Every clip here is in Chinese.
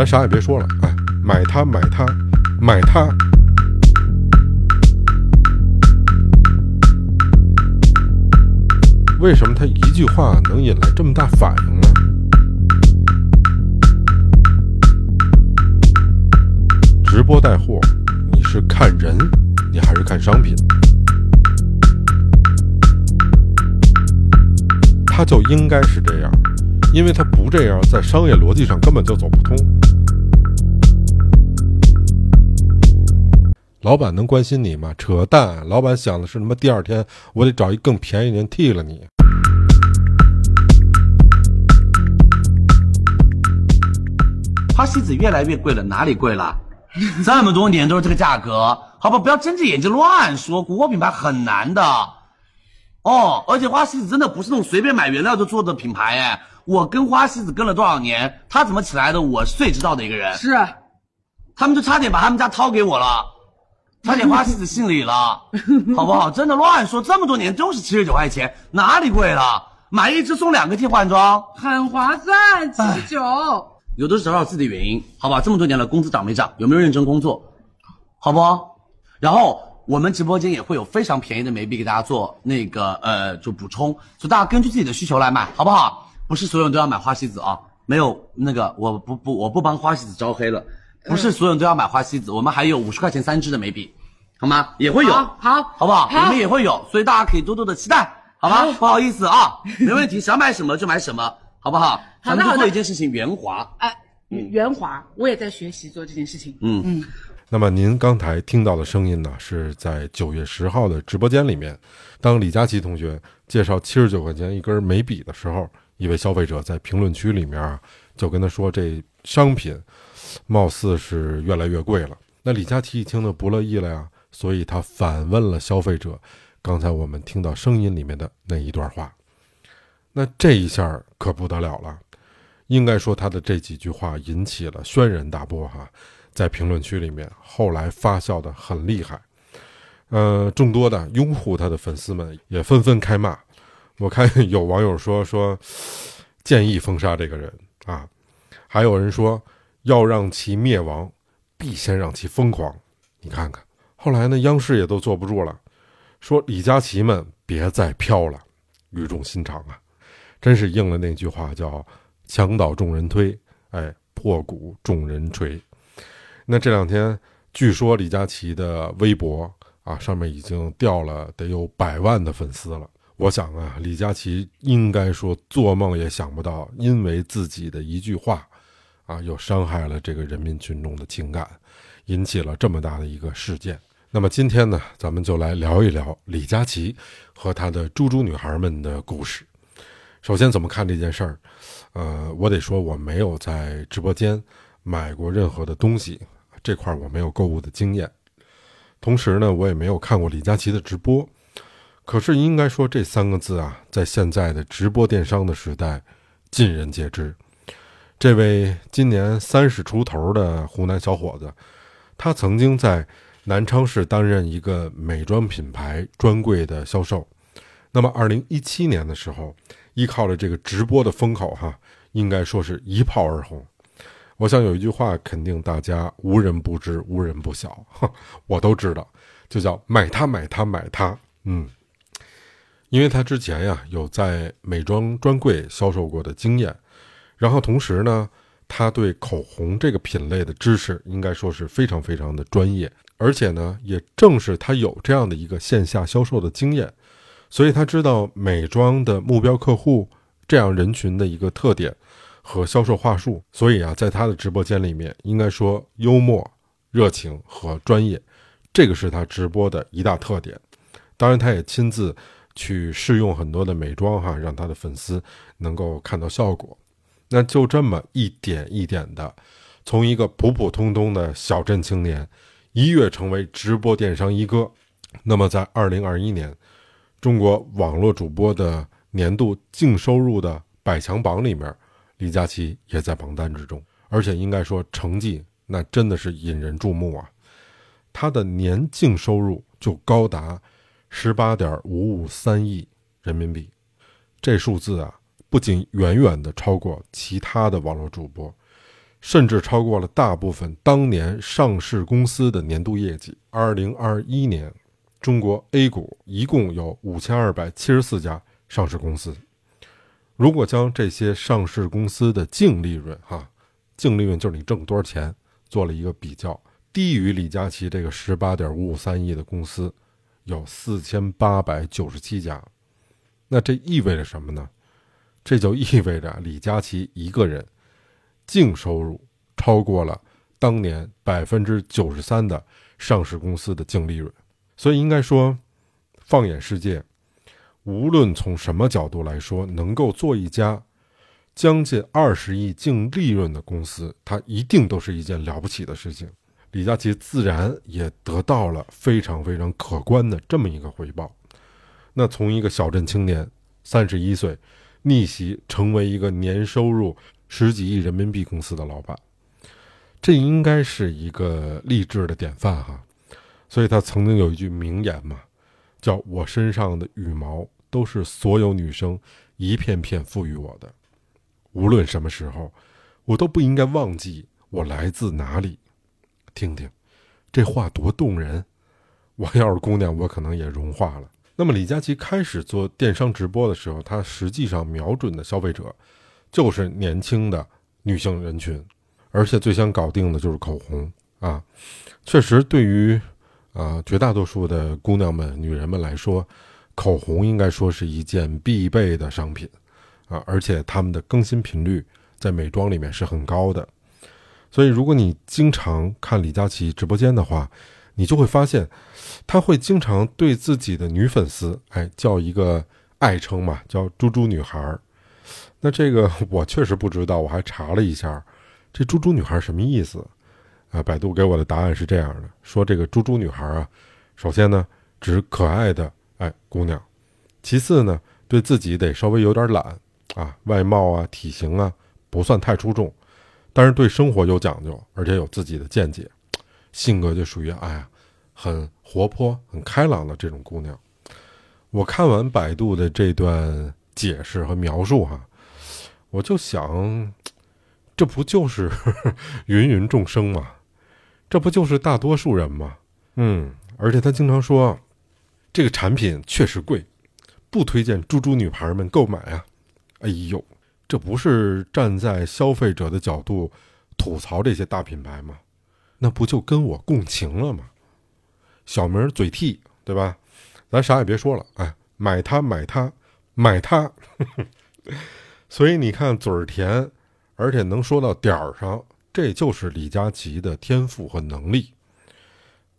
咱啥也别说了，哎，买它，买它，买它。为什么他一句话能引来这么大反应呢？直播带货，你是看人，你还是看商品？他就应该是这样，因为他不这样，在商业逻辑上根本就走不通。老板能关心你吗？扯淡！老板想的是他妈？第二天我得找一更便宜的人替了你。花西子越来越贵了，哪里贵了？这么多年都是这个价格，好吧，不要睁着眼睛乱说。国货品牌很难的，哦，而且花西子真的不是那种随便买原料就做的品牌哎。我跟花西子跟了多少年，他怎么起来的，我是最知道的一个人。是，他们就差点把他们家掏给我了。差点花西子姓李了，好不好？真的乱说，这么多年都是七十九块钱，哪里贵了？买一支送两个替换装，很划算，七十九。有的是找找自己的原因，好吧？这么多年了，工资涨没涨？有没有认真工作？好不？然后我们直播间也会有非常便宜的眉笔给大家做那个呃，就补充，所以大家根据自己的需求来买，好不好？不是所有人都要买花西子啊，没有那个我不不我不帮花西子招黑了。不是所有人都要买花西子，我们还有五十块钱三支的眉笔，好吗？也会有，好，好不好？我们也会有，所以大家可以多多的期待，好吗？不好意思啊，没问题，想买什么就买什么，好不好？咱们就做一件事情，圆滑。哎，圆滑，我也在学习做这件事情。嗯嗯。那么您刚才听到的声音呢，是在九月十号的直播间里面，当李佳琦同学介绍七十九块钱一根眉笔的时候，一位消费者在评论区里面啊，就跟他说这商品。貌似是越来越贵了。那李佳琦一听呢，不乐意了呀，所以他反问了消费者：“刚才我们听到声音里面的那一段话。”那这一下可不得了了，应该说他的这几句话引起了轩然大波哈，在评论区里面后来发酵的很厉害。呃，众多的拥护他的粉丝们也纷纷开骂。我看有网友说说建议封杀这个人啊，还有人说。要让其灭亡，必先让其疯狂。你看看，后来呢，央视也都坐不住了，说李佳琦们别再飘了，语重心长啊，真是应了那句话，叫“墙倒众人推，哎，破鼓众人锤”。那这两天，据说李佳琦的微博啊，上面已经掉了得有百万的粉丝了。我想啊，李佳琦应该说做梦也想不到，因为自己的一句话。啊，又伤害了这个人民群众的情感，引起了这么大的一个事件。那么今天呢，咱们就来聊一聊李佳琦和他的猪猪女孩们的故事。首先，怎么看这件事儿？呃，我得说，我没有在直播间买过任何的东西，这块我没有购物的经验。同时呢，我也没有看过李佳琦的直播。可是，应该说这三个字啊，在现在的直播电商的时代，尽人皆知。这位今年三十出头的湖南小伙子，他曾经在南昌市担任一个美妆品牌专柜的销售。那么，二零一七年的时候，依靠着这个直播的风口，哈，应该说是一炮而红。我想有一句话，肯定大家无人不知，无人不晓，我都知道，就叫买它，买它，买它。嗯，因为他之前呀有在美妆专柜销售过的经验。然后同时呢，他对口红这个品类的知识应该说是非常非常的专业，而且呢，也正是他有这样的一个线下销售的经验，所以他知道美妆的目标客户这样人群的一个特点和销售话术，所以啊，在他的直播间里面，应该说幽默、热情和专业，这个是他直播的一大特点。当然，他也亲自去试用很多的美妆哈，让他的粉丝能够看到效果。那就这么一点一点的，从一个普普通通的小镇青年，一跃成为直播电商一哥。那么在二零二一年，中国网络主播的年度净收入的百强榜里面，李佳琦也在榜单之中，而且应该说成绩那真的是引人注目啊！他的年净收入就高达十八点五五三亿人民币，这数字啊！不仅远远的超过其他的网络主播，甚至超过了大部分当年上市公司的年度业绩。二零二一年，中国 A 股一共有五千二百七十四家上市公司。如果将这些上市公司的净利润，哈，净利润就是你挣多少钱，做了一个比较，低于李佳琦这个十八点五五三亿的公司，有四千八百九十七家。那这意味着什么呢？这就意味着李佳琦一个人净收入超过了当年百分之九十三的上市公司的净利润。所以应该说，放眼世界。无论从什么角度来说，能够做一家将近二十亿净利润的公司，它一定都是一件了不起的事情。李佳琦自然也得到了非常非常可观的这么一个回报。那从一个小镇青年，三十一岁，逆袭成为一个年收入十几亿人民币公司的老板，这应该是一个励志的典范哈。所以他曾经有一句名言嘛。叫我身上的羽毛都是所有女生一片片赋予我的，无论什么时候，我都不应该忘记我来自哪里。听听，这话多动人！我要是姑娘，我可能也融化了。那么，李佳琦开始做电商直播的时候，他实际上瞄准的消费者就是年轻的女性人群，而且最想搞定的就是口红啊。确实，对于。啊，绝大多数的姑娘们、女人们来说，口红应该说是一件必备的商品，啊，而且他们的更新频率在美妆里面是很高的。所以，如果你经常看李佳琦直播间的话，你就会发现，他会经常对自己的女粉丝，哎，叫一个爱称嘛，叫“猪猪女孩儿”。那这个我确实不知道，我还查了一下，这“猪猪女孩”什么意思？啊，百度给我的答案是这样的：说这个“猪猪女孩”啊，首先呢，指可爱的哎姑娘；其次呢，对自己得稍微有点懒啊，外貌啊、体型啊不算太出众，但是对生活有讲究，而且有自己的见解，性格就属于哎呀，很活泼、很开朗的这种姑娘。我看完百度的这段解释和描述哈，我就想，这不就是 芸芸众生吗？这不就是大多数人吗？嗯，而且他经常说，这个产品确实贵，不推荐猪猪女孩们购买啊。哎呦，这不是站在消费者的角度吐槽这些大品牌吗？那不就跟我共情了吗？小名嘴替，对吧？咱啥也别说了，哎，买它，买它，买它。所以你看，嘴儿甜，而且能说到点儿上。这就是李佳琦的天赋和能力。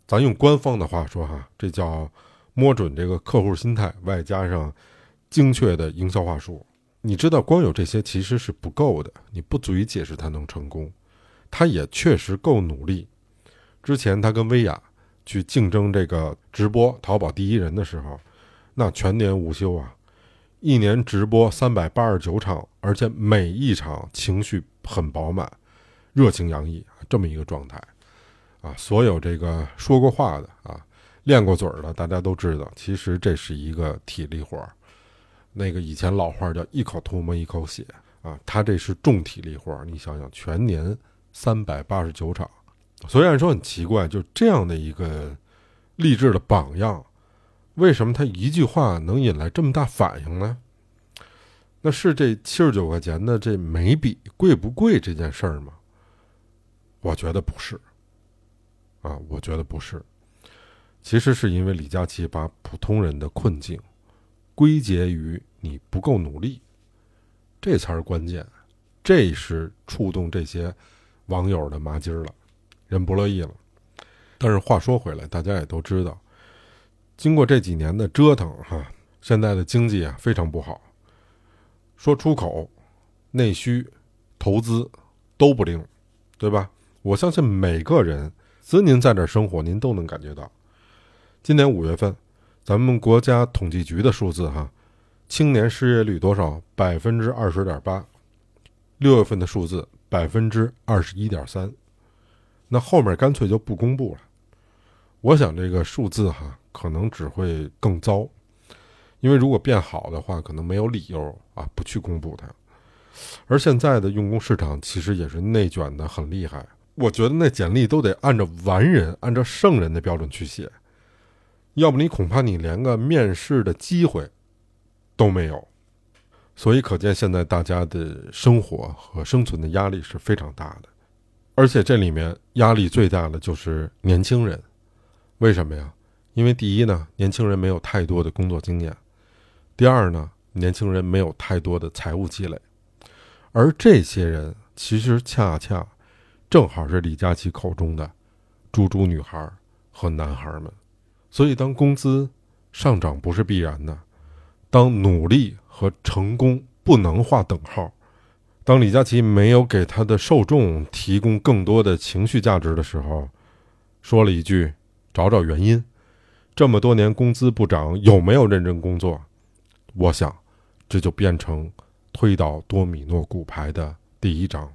咱用官方的话说哈，这叫摸准这个客户心态，外加上精确的营销话术。你知道，光有这些其实是不够的，你不足以解释他能成功。他也确实够努力。之前他跟薇娅去竞争这个直播淘宝第一人的时候，那全年无休啊，一年直播三百八十九场，而且每一场情绪很饱满。热情洋溢这么一个状态，啊，所有这个说过话的啊，练过嘴儿的，大家都知道，其实这是一个体力活儿。那个以前老话叫一口唾沫一口血啊，他这是重体力活儿。你想想，全年三百八十九场，虽然说很奇怪，就这样的一个励志的榜样，为什么他一句话能引来这么大反应呢？那是这七十九块钱的这眉笔贵不贵这件事儿吗？我觉得不是，啊，我觉得不是，其实是因为李佳琦把普通人的困境归结于你不够努力，这才是关键，这是触动这些网友的麻筋了，人不乐意了。但是话说回来，大家也都知道，经过这几年的折腾，哈，现在的经济啊非常不好，说出口、内需、投资都不灵，对吧？我相信每个人，只要您在这生活，您都能感觉到。今年五月份，咱们国家统计局的数字哈，青年失业率多少？百分之二十点八。六月份的数字百分之二十一点三。那后面干脆就不公布了。我想这个数字哈，可能只会更糟，因为如果变好的话，可能没有理由啊不去公布它。而现在的用工市场其实也是内卷的很厉害。我觉得那简历都得按照完人、按照圣人的标准去写，要不你恐怕你连个面试的机会都没有。所以可见现在大家的生活和生存的压力是非常大的，而且这里面压力最大的就是年轻人。为什么呀？因为第一呢，年轻人没有太多的工作经验；第二呢，年轻人没有太多的财务积累。而这些人其实恰恰正好是李佳琦口中的“猪猪女孩”和男孩们。所以，当工资上涨不是必然的，当努力和成功不能划等号，当李佳琦没有给他的受众提供更多的情绪价值的时候，说了一句：“找找原因。”这么多年工资不涨，有没有认真工作？我想，这就变成推倒多米诺骨牌的第一章。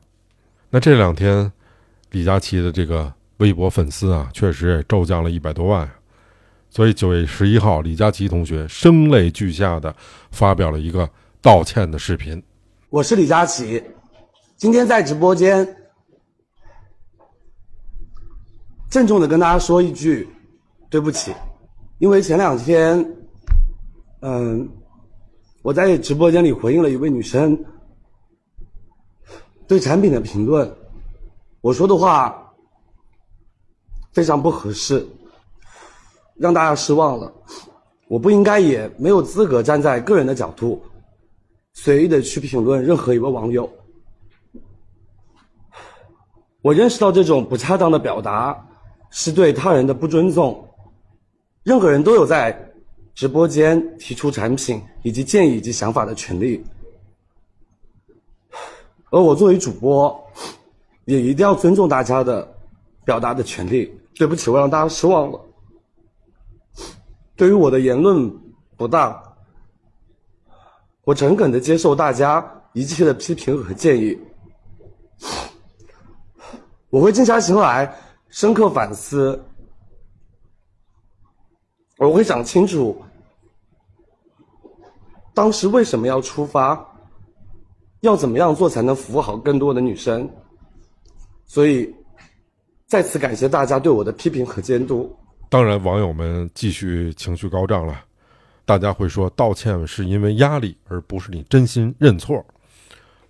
那这两天，李佳琦的这个微博粉丝啊，确实也骤降了一百多万。所以九月十一号，李佳琦同学声泪俱下的发表了一个道歉的视频。我是李佳琦，今天在直播间郑重的跟大家说一句对不起。因为前两天，嗯，我在直播间里回应了一位女生对产品的评论，我说的话非常不合适，让大家失望了。我不应该，也没有资格站在个人的角度随意的去评论任何一位网友。我认识到这种不恰当的表达是对他人的不尊重。任何人都有在直播间提出产品以及建议以及想法的权利，而我作为主播，也一定要尊重大家的表达的权利。对不起，我让大家失望了。对于我的言论不当，我诚恳的接受大家一切的批评和建议，我会静下心来，深刻反思。我会想清楚，当时为什么要出发，要怎么样做才能服务好更多的女生。所以，再次感谢大家对我的批评和监督。当然，网友们继续情绪高涨了，大家会说道歉是因为压力，而不是你真心认错。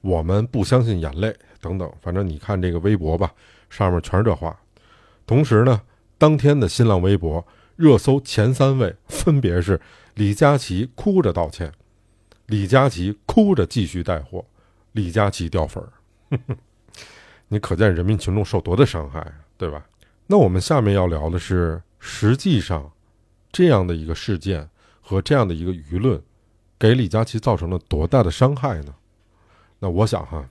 我们不相信眼泪等等，反正你看这个微博吧，上面全是这话。同时呢，当天的新浪微博。热搜前三位分别是李佳琦哭着道歉，李佳琦哭着继续带货，李佳琦掉粉儿。你可见人民群众受多大伤害，对吧？那我们下面要聊的是，实际上这样的一个事件和这样的一个舆论，给李佳琦造成了多大的伤害呢？那我想哈，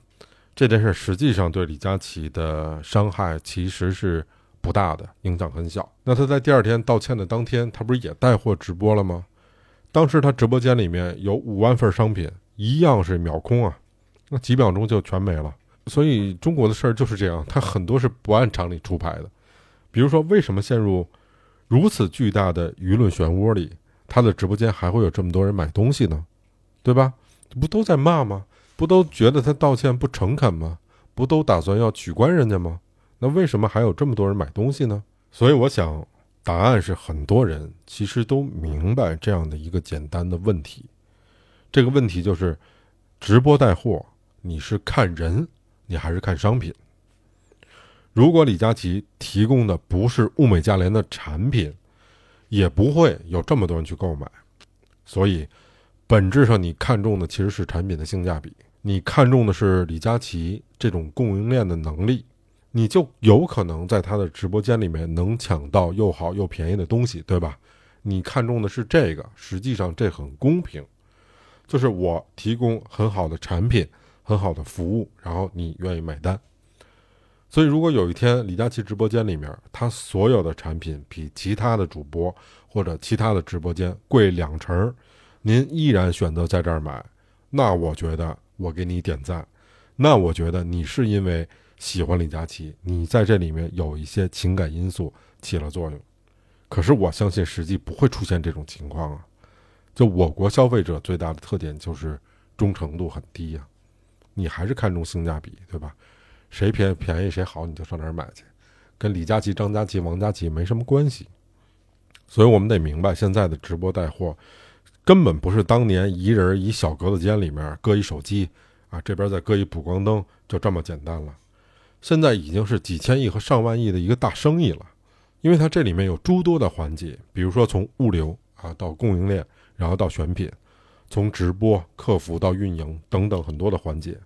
这件事实际上对李佳琦的伤害其实是。不大的影响很小。那他在第二天道歉的当天，他不是也带货直播了吗？当时他直播间里面有五万份商品，一样是秒空啊，那几秒钟就全没了。所以中国的事儿就是这样，他很多是不按常理出牌的。比如说，为什么陷入如此巨大的舆论漩涡里，他的直播间还会有这么多人买东西呢？对吧？不都在骂吗？不都觉得他道歉不诚恳吗？不都打算要取关人家吗？那为什么还有这么多人买东西呢？所以我想，答案是很多人其实都明白这样的一个简单的问题。这个问题就是：直播带货，你是看人，你还是看商品？如果李佳琦提供的不是物美价廉的产品，也不会有这么多人去购买。所以，本质上你看中的其实是产品的性价比，你看中的是李佳琦这种供应链的能力。你就有可能在他的直播间里面能抢到又好又便宜的东西，对吧？你看中的是这个，实际上这很公平，就是我提供很好的产品、很好的服务，然后你愿意买单。所以，如果有一天李佳琦直播间里面他所有的产品比其他的主播或者其他的直播间贵两成，您依然选择在这儿买，那我觉得我给你点赞，那我觉得你是因为。喜欢李佳琦，你在这里面有一些情感因素起了作用，可是我相信实际不会出现这种情况啊。就我国消费者最大的特点就是忠诚度很低呀，你还是看重性价比，对吧？谁便便宜谁好，你就上哪儿买去，跟李佳琦、张佳琦、王佳琦没什么关系。所以我们得明白，现在的直播带货根本不是当年一人一小格子间里面搁一手机啊，这边再搁一补光灯，就这么简单了。现在已经是几千亿和上万亿的一个大生意了，因为它这里面有诸多的环节，比如说从物流啊到供应链，然后到选品，从直播、客服到运营等等很多的环节。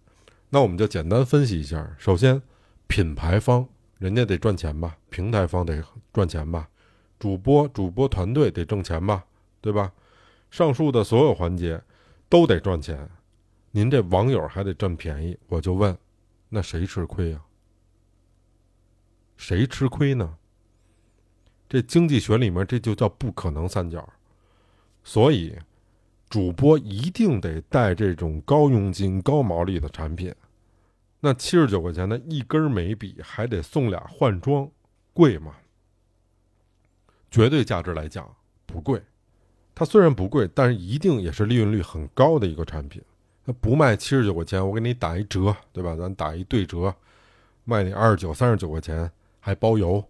那我们就简单分析一下。首先，品牌方人家得赚钱吧，平台方得赚钱吧，主播主播团队得挣钱吧，对吧？上述的所有环节都得赚钱，您这网友还得占便宜。我就问，那谁吃亏呀？谁吃亏呢？这经济学里面这就叫不可能三角。所以，主播一定得带这种高佣金、高毛利的产品。那七十九块钱的一根眉笔，还得送俩换装，贵吗？绝对价值来讲不贵。它虽然不贵，但是一定也是利润率很高的一个产品。那不卖七十九块钱，我给你打一折，对吧？咱打一对折，卖你二十九、三十九块钱。还包邮，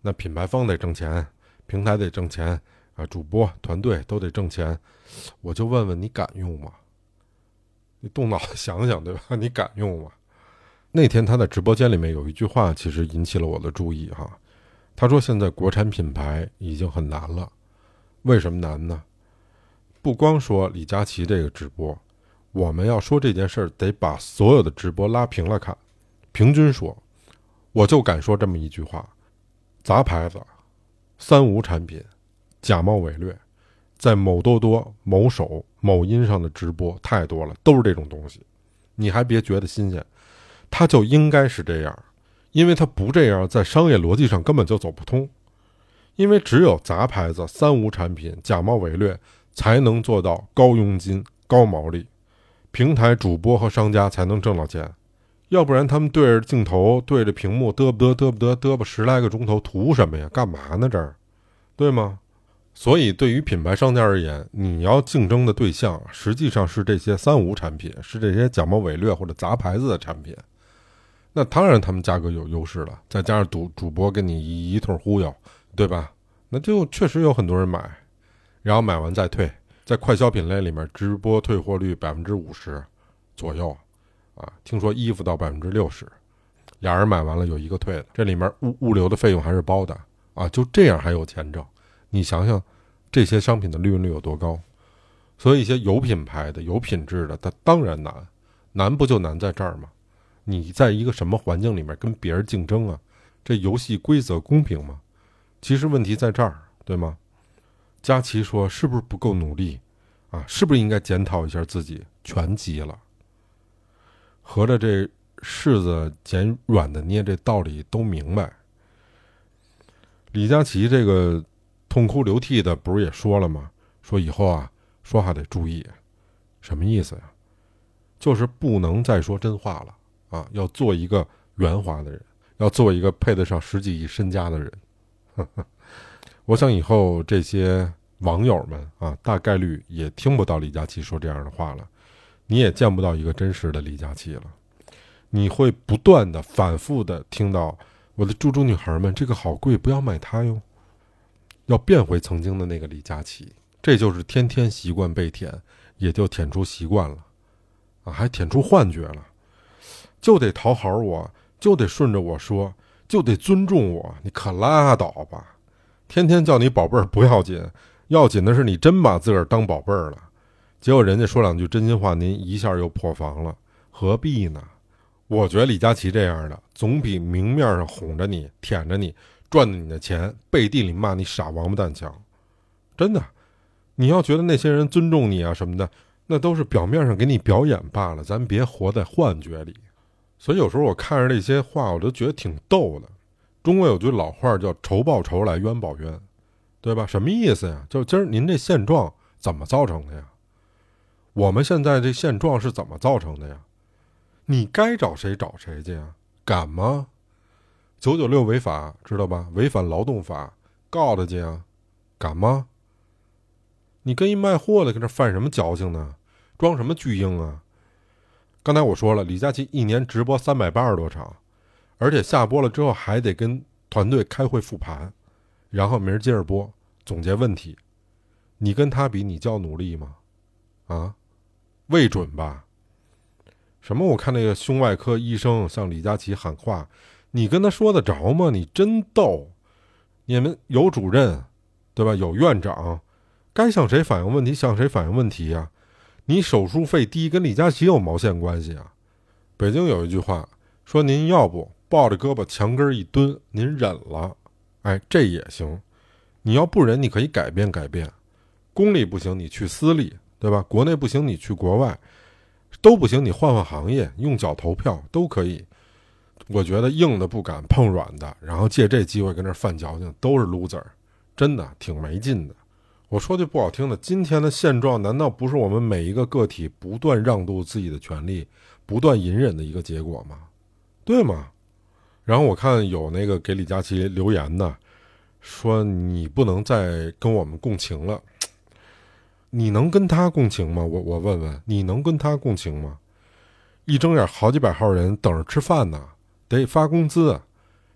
那品牌方得挣钱，平台得挣钱啊，主播团队都得挣钱。我就问问你敢用吗？你动脑子想想，对吧？你敢用吗？那天他在直播间里面有一句话，其实引起了我的注意哈。他说：“现在国产品牌已经很难了，为什么难呢？不光说李佳琦这个直播，我们要说这件事儿，得把所有的直播拉平了看，平均说。”我就敢说这么一句话：杂牌子、三无产品、假冒伪劣，在某多多、某手、某音上的直播太多了，都是这种东西。你还别觉得新鲜，它就应该是这样，因为它不这样，在商业逻辑上根本就走不通。因为只有杂牌子、三无产品、假冒伪劣，才能做到高佣金、高毛利，平台主播和商家才能挣到钱。要不然他们对着镜头、对着屏幕嘚不嘚、嘚不嘚、嘚吧十来个钟头，图什么呀？干嘛呢？这儿，对吗？所以，对于品牌商家而言，你要竞争的对象实际上是这些三无产品，是这些假冒伪劣或者杂牌子的产品。那当然，他们价格有优势了，再加上主主播跟你一一通忽悠，对吧？那就确实有很多人买，然后买完再退。在快消品类里面，直播退货率百分之五十左右。啊，听说衣服到百分之六十，俩人买完了有一个退的，这里面物物流的费用还是包的啊，就这样还有钱挣，你想想，这些商品的利润率有多高？所以一些有品牌的、有品质的，它当然难，难不就难在这儿吗？你在一个什么环境里面跟别人竞争啊？这游戏规则公平吗？其实问题在这儿，对吗？佳琪说：“是不是不够努力啊？是不是应该检讨一下自己？全急了。”合着这柿子捡软的捏，这道理都明白。李佳琦这个痛哭流涕的，不是也说了吗？说以后啊，说话得注意，什么意思呀？就是不能再说真话了啊！要做一个圆滑的人，要做一个配得上十几亿身家的人。我想以后这些网友们啊，大概率也听不到李佳琦说这样的话了。你也见不到一个真实的李佳琦了，你会不断的、反复的听到我的猪猪女孩们，这个好贵，不要买它哟。要变回曾经的那个李佳琦，这就是天天习惯被舔，也就舔出习惯了，啊，还舔出幻觉了，就得讨好我，就得顺着我说，就得尊重我，你可拉倒吧！天天叫你宝贝儿不要紧，要紧的是你真把自个儿当宝贝儿了。结果人家说两句真心话，您一下又破防了，何必呢？我觉得李佳琦这样的，总比明面上哄着你、舔着你、赚着你的钱，背地里骂你傻王八蛋强。真的，你要觉得那些人尊重你啊什么的，那都是表面上给你表演罢了，咱别活在幻觉里。所以有时候我看着这些话，我都觉得挺逗的。中国有句老话叫“仇报仇来冤报冤”，对吧？什么意思呀？就今儿您这现状怎么造成的呀？我们现在这现状是怎么造成的呀？你该找谁找谁去呀？敢吗？九九六违法，知道吧？违反劳动法，告他去啊？敢吗？你跟一卖货的跟这犯什么矫情呢？装什么巨婴啊？刚才我说了，李佳琦一年直播三百八十多场，而且下播了之后还得跟团队开会复盘，然后明儿接着播，总结问题。你跟他比，你叫努力吗？啊，未准吧？什么？我看那个胸外科医生向李佳琦喊话，你跟他说得着吗？你真逗！你们有主任，对吧？有院长，该向谁反映问题向谁反映问题呀？你手术费低跟李佳琦有毛线关系啊？北京有一句话说：“您要不抱着胳膊墙根一蹲，您忍了，哎，这也行。你要不忍，你可以改变改变。公立不行，你去私立，对吧？国内不行，你去国外，都不行，你换换行业，用脚投票都可以。我觉得硬的不敢碰软的，然后借这机会跟这犯矫情，都是 loser，真的挺没劲的。我说句不好听的，今天的现状难道不是我们每一个个体不断让渡自己的权利、不断隐忍的一个结果吗？对吗？然后我看有那个给李佳琦留言的，说你不能再跟我们共情了。你能跟他共情吗？我我问问，你能跟他共情吗？一睁眼好几百号人等着吃饭呢，得发工资，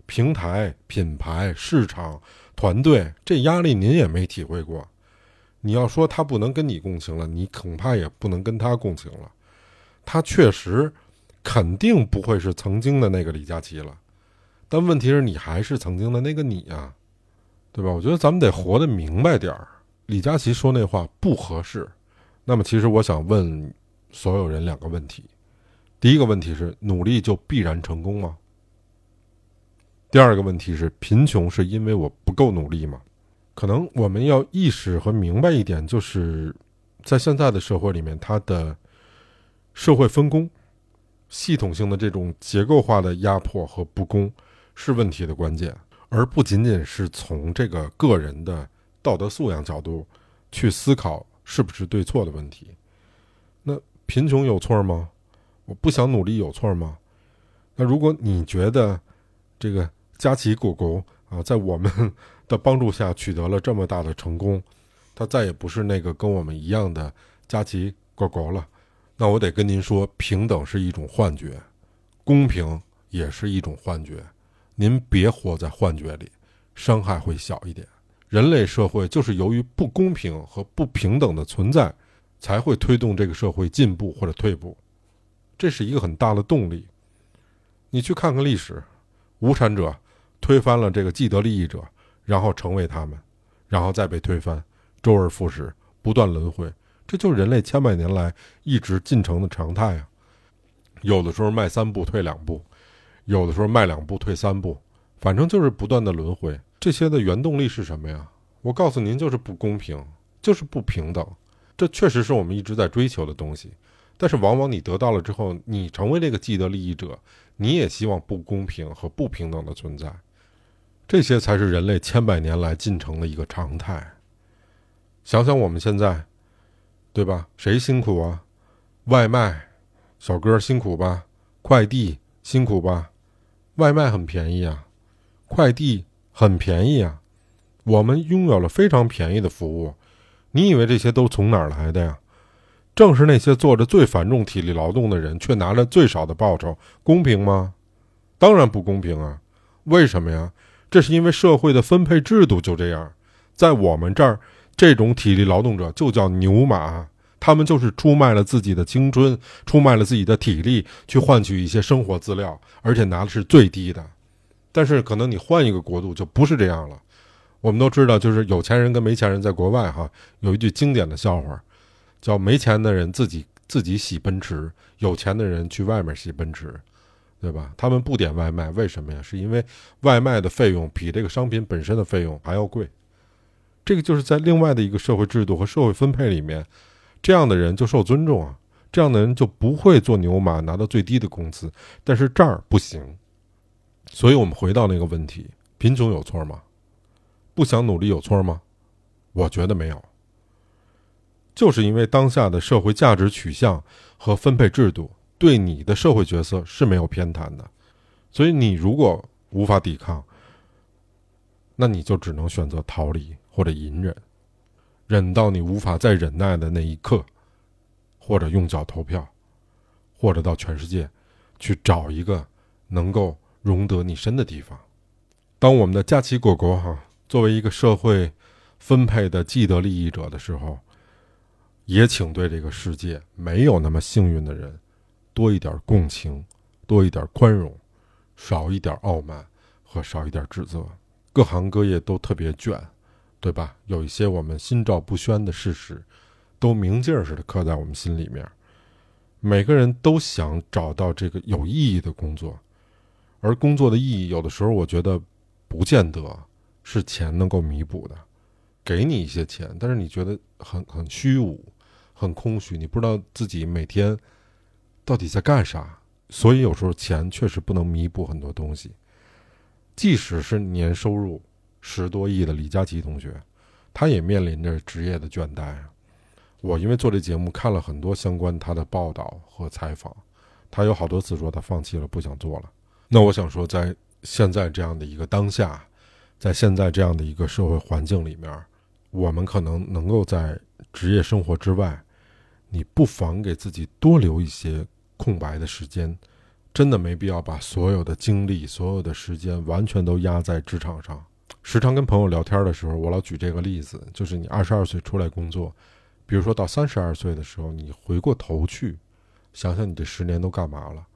平台、品牌、市场、团队，这压力您也没体会过。你要说他不能跟你共情了，你恐怕也不能跟他共情了。他确实肯定不会是曾经的那个李佳琦了，但问题是你还是曾经的那个你呀，对吧？我觉得咱们得活得明白点儿。李佳琦说那话不合适。那么，其实我想问所有人两个问题：第一个问题是，努力就必然成功吗？第二个问题是，贫穷是因为我不够努力吗？可能我们要意识和明白一点，就是在现在的社会里面，它的社会分工、系统性的这种结构化的压迫和不公是问题的关键，而不仅仅是从这个个人的道德素养角度去思考是不是对错的问题。那贫穷有错吗？我不想努力有错吗？那如果你觉得这个佳琪狗狗啊，在我们的帮助下取得了这么大的成功，他再也不是那个跟我们一样的佳琪狗狗了。那我得跟您说，平等是一种幻觉，公平也是一种幻觉。您别活在幻觉里，伤害会小一点。人类社会就是由于不公平和不平等的存在，才会推动这个社会进步或者退步。这是一个很大的动力。你去看看历史，无产者推翻了这个既得利益者。然后成为他们，然后再被推翻，周而复始，不断轮回，这就是人类千百年来一直进程的常态啊。有的时候迈三步退两步，有的时候迈两步退三步，反正就是不断的轮回。这些的原动力是什么呀？我告诉您，就是不公平，就是不平等。这确实是我们一直在追求的东西，但是往往你得到了之后，你成为这个既得利益者，你也希望不公平和不平等的存在。这些才是人类千百年来进程的一个常态。想想我们现在，对吧？谁辛苦啊？外卖小哥辛苦吧？快递辛苦吧？外卖很便宜啊，快递很便宜啊，我们拥有了非常便宜的服务。你以为这些都从哪儿来的呀？正是那些做着最繁重体力劳动的人，却拿着最少的报酬，公平吗？当然不公平啊！为什么呀？这是因为社会的分配制度就这样，在我们这儿，这种体力劳动者就叫牛马，他们就是出卖了自己的青春，出卖了自己的体力，去换取一些生活资料，而且拿的是最低的。但是可能你换一个国度就不是这样了。我们都知道，就是有钱人跟没钱人在国外哈，有一句经典的笑话，叫没钱的人自己自己洗奔驰，有钱的人去外面洗奔驰。对吧？他们不点外卖，为什么呀？是因为外卖的费用比这个商品本身的费用还要贵。这个就是在另外的一个社会制度和社会分配里面，这样的人就受尊重啊，这样的人就不会做牛马拿到最低的工资。但是这儿不行，所以我们回到那个问题：贫穷有错吗？不想努力有错吗？我觉得没有，就是因为当下的社会价值取向和分配制度。对你的社会角色是没有偏袒的，所以你如果无法抵抗，那你就只能选择逃离或者隐忍，忍到你无法再忍耐的那一刻，或者用脚投票，或者到全世界去找一个能够容得你身的地方。当我们的假期果果哈作为一个社会分配的既得利益者的时候，也请对这个世界没有那么幸运的人多一点共情，多一点宽容，少一点傲慢和少一点指责。各行各业都特别卷，对吧？有一些我们心照不宣的事实，都明镜似的刻在我们心里面。每个人都想找到这个有意义的工作，而工作的意义，有的时候我觉得。不见得是钱能够弥补的，给你一些钱，但是你觉得很很虚无，很空虚，你不知道自己每天到底在干啥。所以有时候钱确实不能弥补很多东西。即使是年收入十多亿的李佳琦同学，他也面临着职业的倦怠。我因为做这节目看了很多相关他的报道和采访，他有好多次说他放弃了，不想做了。那我想说在。现在这样的一个当下，在现在这样的一个社会环境里面，我们可能能够在职业生活之外，你不妨给自己多留一些空白的时间。真的没必要把所有的精力、所有的时间完全都压在职场上。时常跟朋友聊天的时候，我老举这个例子，就是你二十二岁出来工作，比如说到三十二岁的时候，你回过头去想想你这十年都干嘛了。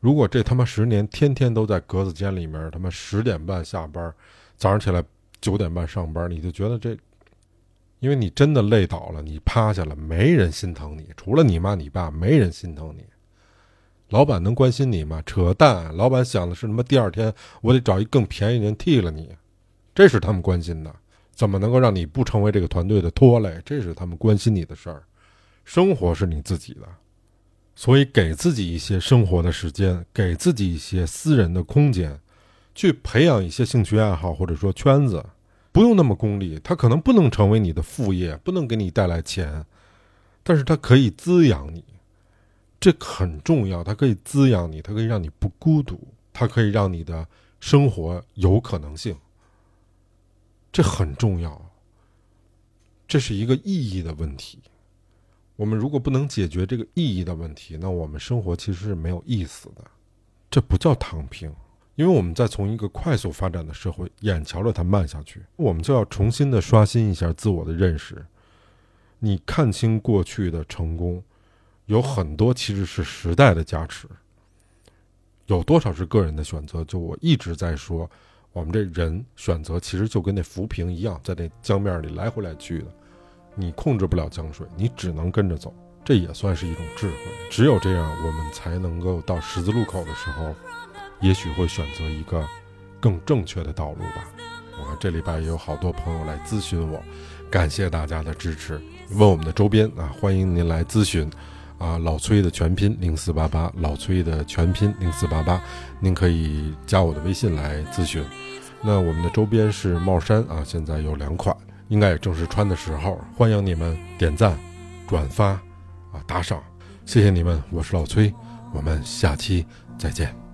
如果这他妈十年天天都在格子间里面，他妈十点半下班，早上起来九点半上班，你就觉得这，因为你真的累倒了，你趴下了，没人心疼你，除了你妈你爸，没人心疼你。老板能关心你吗？扯淡！老板想的是他妈第二天我得找一更便宜的人替了你，这是他们关心的。怎么能够让你不成为这个团队的拖累？这是他们关心你的事儿。生活是你自己的。所以，给自己一些生活的时间，给自己一些私人的空间，去培养一些兴趣爱好，或者说圈子，不用那么功利。它可能不能成为你的副业，不能给你带来钱，但是它可以滋养你，这很重要。它可以滋养你，它可以让你不孤独，它可以让你的生活有可能性。这很重要，这是一个意义的问题。我们如果不能解决这个意义的问题，那我们生活其实是没有意思的。这不叫躺平，因为我们在从一个快速发展的社会，眼瞧着它慢下去，我们就要重新的刷新一下自我的认识。你看清过去的成功，有很多其实是时代的加持，有多少是个人的选择？就我一直在说，我们这人选择其实就跟那浮萍一样，在那江面里来回来去的。你控制不了江水，你只能跟着走，这也算是一种智慧。只有这样，我们才能够到十字路口的时候，也许会选择一个更正确的道路吧。我这礼拜也有好多朋友来咨询我，感谢大家的支持。问我们的周边啊，欢迎您来咨询啊。老崔的全拼零四八八，老崔的全拼零四八八，您可以加我的微信来咨询。那我们的周边是帽衫啊，现在有两款。应该也正是穿的时候，欢迎你们点赞、转发，啊，打赏，谢谢你们，我是老崔，我们下期再见。